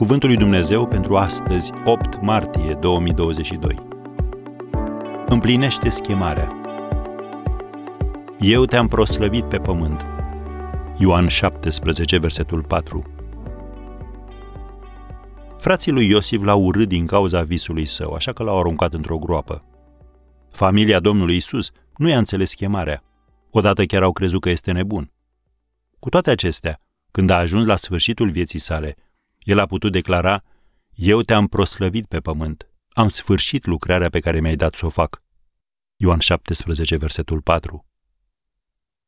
Cuvântul lui Dumnezeu pentru astăzi, 8 martie 2022. Împlinește schemarea. Eu te-am proslăvit pe pământ. Ioan 17, versetul 4. Frații lui Iosif l-au urât din cauza visului său, așa că l-au aruncat într-o groapă. Familia Domnului Isus nu i-a înțeles chemarea. Odată chiar au crezut că este nebun. Cu toate acestea, când a ajuns la sfârșitul vieții sale, el a putut declara, Eu te-am proslăvit pe pământ, am sfârșit lucrarea pe care mi-ai dat să o fac. Ioan 17, versetul 4.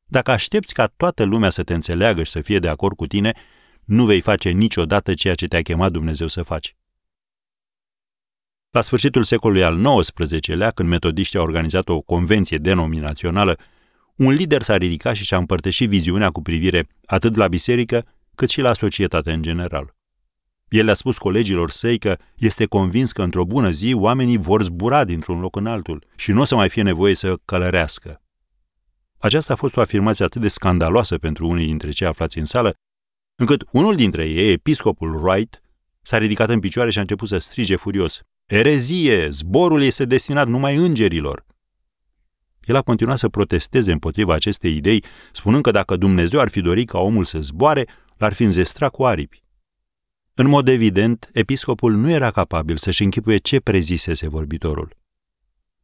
Dacă aștepți ca toată lumea să te înțeleagă și să fie de acord cu tine, nu vei face niciodată ceea ce te-a chemat Dumnezeu să faci. La sfârșitul secolului al XIX-lea, când metodiștii au organizat o convenție denominațională, un lider s-a ridicat și și-a împărtășit viziunea cu privire atât la biserică, cât și la societate în general. El le-a spus colegilor săi că este convins că într-o bună zi oamenii vor zbura dintr-un loc în altul și nu o să mai fie nevoie să călărească. Aceasta a fost o afirmație atât de scandaloasă pentru unii dintre cei aflați în sală, încât unul dintre ei, episcopul Wright, s-a ridicat în picioare și a început să strige furios. Erezie! Zborul este destinat numai îngerilor! El a continuat să protesteze împotriva acestei idei, spunând că dacă Dumnezeu ar fi dorit ca omul să zboare, l-ar fi înzestrat cu aripi. În mod evident, episcopul nu era capabil să-și închipuie ce prezisese vorbitorul.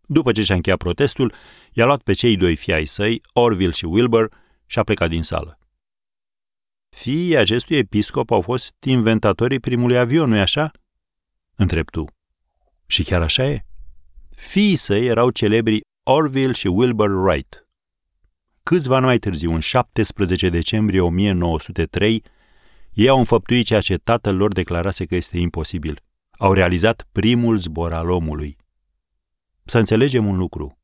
După ce și-a încheiat protestul, i-a luat pe cei doi fii ai săi, Orville și Wilbur, și a plecat din sală. Fiii acestui episcop au fost inventatorii primului avion, nu-i așa? Întreb tu. Și chiar așa e. Fiii săi erau celebri Orville și Wilbur Wright. Câțiva ani mai târziu, în 17 decembrie 1903, ei au înfăptuit ceea ce tatăl lor declarase că este imposibil. Au realizat primul zbor al omului. Să înțelegem un lucru.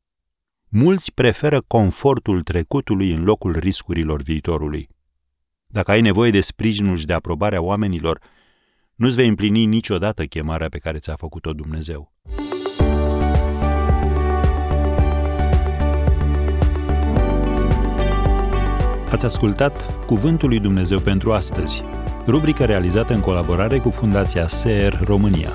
Mulți preferă confortul trecutului în locul riscurilor viitorului. Dacă ai nevoie de sprijinul și de aprobarea oamenilor, nu-ți vei împlini niciodată chemarea pe care ți-a făcut-o Dumnezeu. Ați ascultat Cuvântul lui Dumnezeu pentru astăzi, rubrica realizată în colaborare cu Fundația SER România.